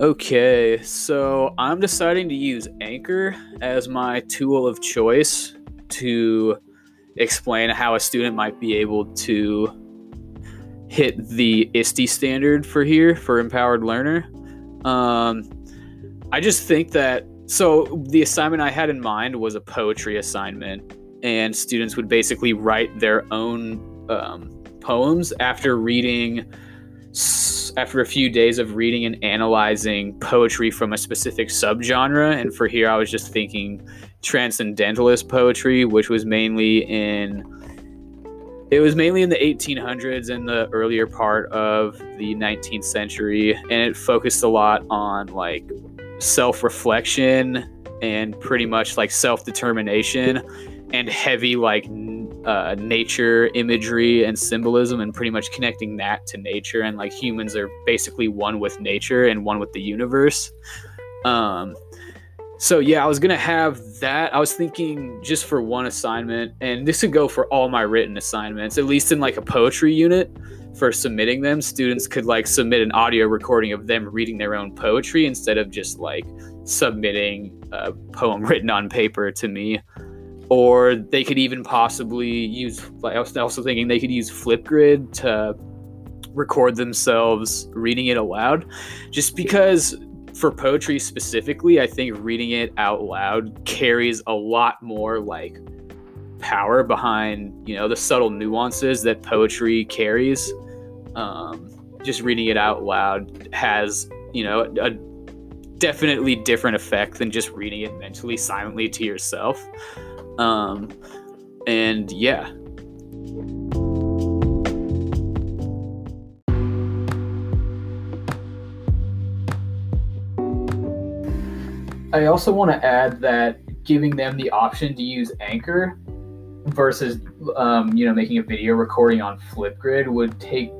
Okay, so I'm deciding to use Anchor as my tool of choice to explain how a student might be able to hit the ISTE standard for here for empowered learner. Um, I just think that so the assignment I had in mind was a poetry assignment, and students would basically write their own um, poems after reading after a few days of reading and analyzing poetry from a specific subgenre. And for here, I was just thinking transcendentalist poetry, which was mainly in it was mainly in the 1800s and the earlier part of the 19th century, and it focused a lot on like self-reflection and pretty much like self-determination and heavy like uh, nature imagery and symbolism and pretty much connecting that to nature. And like humans are basically one with nature and one with the universe. Um so yeah i was gonna have that. I was thinking just for one assignment and this could go for all my written assignments at least in like a poetry unit for submitting them. Students could like submit an audio recording of them reading their own poetry instead of just like submitting a poem written on paper to me or they could even possibly use like i was also thinking they could use flipgrid to record themselves reading it aloud. Just because for poetry specifically i think reading it out loud carries a lot more like power behind you know the subtle nuances that poetry carries. Um, just reading it out loud has you know a definitely different effect than just reading it mentally silently to yourself um, and yeah. I also want to add that giving them the option to use Anchor versus, um, you know, making a video recording on Flipgrid would take,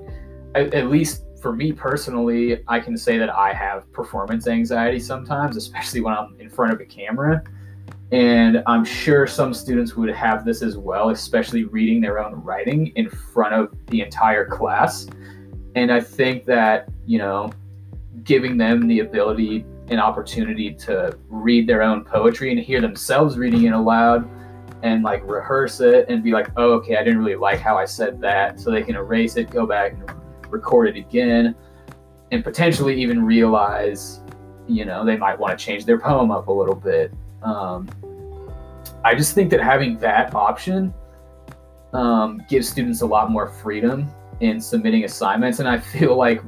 at, at least for me personally, I can say that I have performance anxiety sometimes, especially when I'm in front of a camera. And I'm sure some students would have this as well, especially reading their own writing in front of the entire class. And I think that, you know, giving them the ability and opportunity to read their own poetry and hear themselves reading it aloud and like rehearse it and be like, oh, okay, I didn't really like how I said that. So they can erase it, go back and record it again, and potentially even realize, you know, they might want to change their poem up a little bit um, I just think that having that option um, gives students a lot more freedom in submitting assignments. And I feel like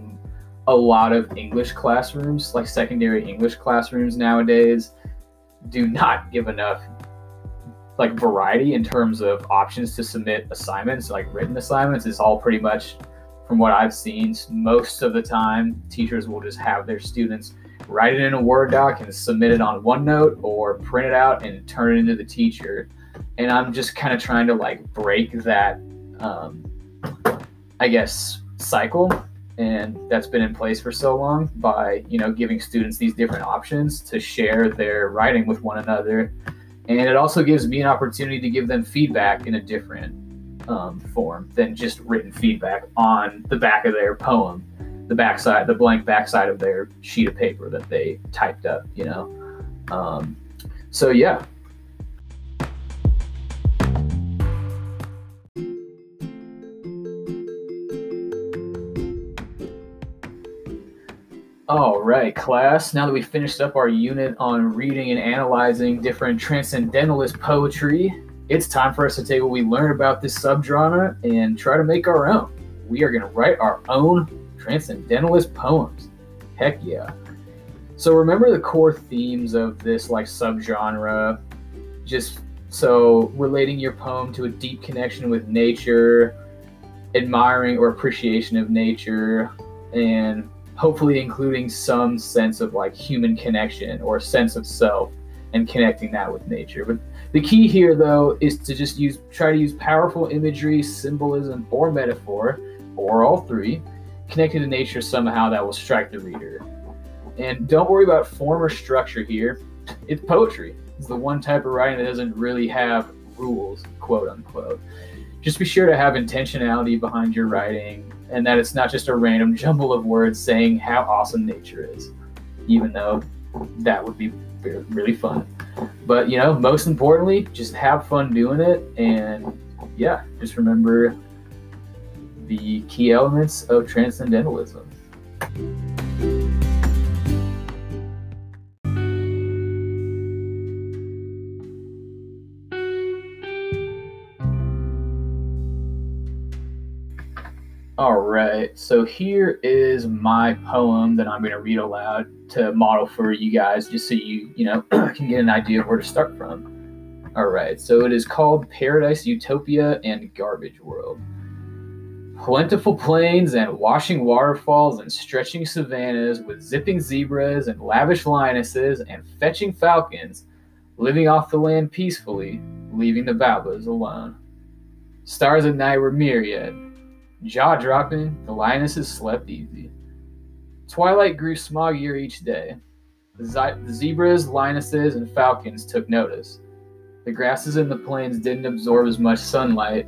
a lot of English classrooms, like secondary English classrooms nowadays, do not give enough like variety in terms of options to submit assignments, like written assignments. It's all pretty much from what I've seen, most of the time, teachers will just have their students write it in a Word doc and submit it on OneNote or print it out and turn it into the teacher. And I'm just kind of trying to like break that, um, I guess, cycle. And that's been in place for so long by, you know, giving students these different options to share their writing with one another. And it also gives me an opportunity to give them feedback in a different um, form than just written feedback on the back of their poem the backside, the blank backside of their sheet of paper that they typed up, you know. Um, so yeah. All right, class. Now that we finished up our unit on reading and analyzing different transcendentalist poetry, it's time for us to take what we learned about this subgenre and try to make our own. We are going to write our own Transcendentalist poems. Heck yeah. So remember the core themes of this like subgenre. Just so relating your poem to a deep connection with nature, admiring or appreciation of nature, and hopefully including some sense of like human connection or sense of self and connecting that with nature. But the key here though is to just use try to use powerful imagery, symbolism, or metaphor, or all three, connected to nature somehow that will strike the reader. And don't worry about form or structure here. It's poetry. It's the one type of writing that doesn't really have rules, quote unquote. Just be sure to have intentionality behind your writing and that it's not just a random jumble of words saying how awesome nature is. even though that would be really fun. But you know, most importantly, just have fun doing it, and yeah, just remember the key elements of transcendentalism. All right, so here is my poem that I'm going to read aloud to model for you guys, just so you, you know, can get an idea of where to start from. All right, so it is called Paradise Utopia and Garbage World. Plentiful plains and washing waterfalls and stretching savannas with zipping zebras and lavish lionesses and fetching falcons living off the land peacefully, leaving the Baobabs alone. Stars at night were myriad Jaw dropping, the lionesses slept easy. Twilight grew smoggier each day. The, the zebras, lionesses, and falcons took notice. The grasses in the plains didn't absorb as much sunlight.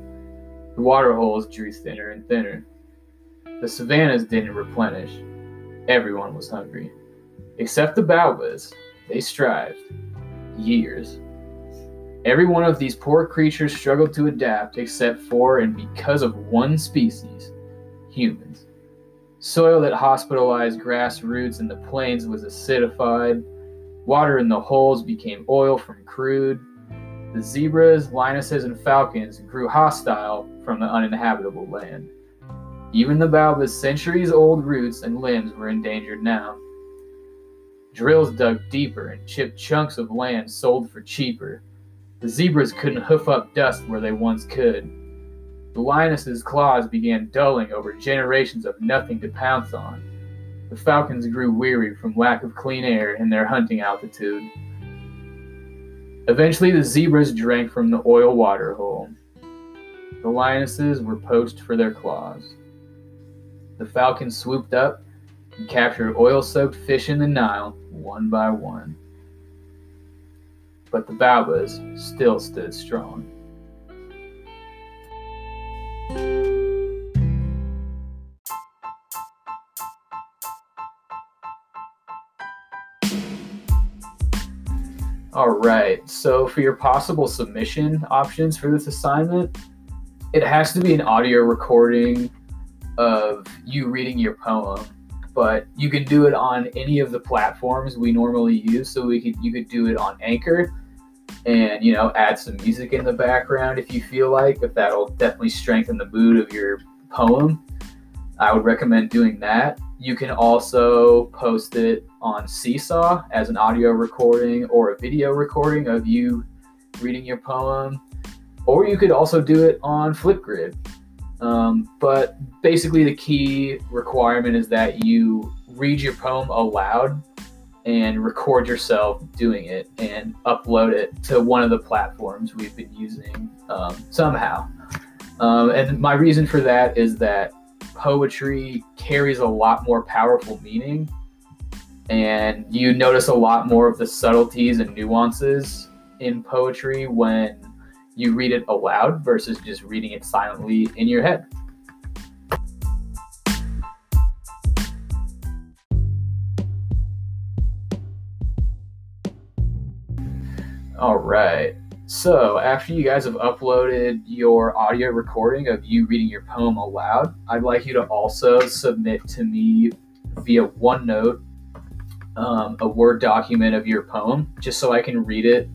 The water holes drew thinner and thinner. The savannas didn't replenish. Everyone was hungry. Except the Baobabs. They strived. Years. Every one of these poor creatures struggled to adapt except for and because of one species humans. Soil that hospitalized grass roots in the plains was acidified. Water in the holes became oil from crude. The zebras, lionesses, and falcons grew hostile from the uninhabitable land. Even the baobab's centuries old roots and limbs were endangered now. Drills dug deeper and chipped chunks of land sold for cheaper. The zebras couldn't hoof up dust where they once could. The lioness's claws began dulling over generations of nothing to pounce on. The falcons grew weary from lack of clean air and their hunting altitude. Eventually, the zebras drank from the oil water hole. The lionesses were poached for their claws. The falcons swooped up and captured oil soaked fish in the Nile one by one but the Baobabs still stood strong. All right, so for your possible submission options for this assignment, it has to be an audio recording of you reading your poem but you can do it on any of the platforms we normally use. So we could you could do it on Anchor, and you know add some music in the background if you feel like if that'll definitely strengthen the mood of your poem i would recommend doing that you can also post it on seesaw as an audio recording or a video recording of you reading your poem or you could also do it on flipgrid um, but basically the key requirement is that you read your poem aloud and record yourself doing it and upload it to one of the platforms we've been using um, somehow. Um, and my reason for that is that poetry carries a lot more powerful meaning, and you notice a lot more of the subtleties and nuances in poetry when you read it aloud versus just reading it silently in your head. All right. So, after you guys have uploaded your audio recording of you reading your poem aloud, I'd like you to also submit to me via OneNote um, a Word document of your poem, just so I can read it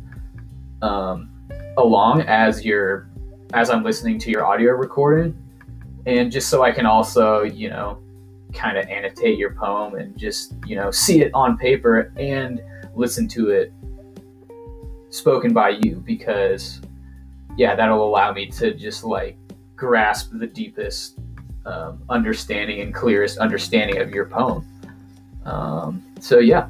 um, along as you're as I'm listening to your audio recording, and just so I can also, you know, kind of annotate your poem and just you know see it on paper and listen to it spoken by you because yeah that'll allow me to just like grasp the deepest um, understanding and clearest understanding of your poem. Um, so yeah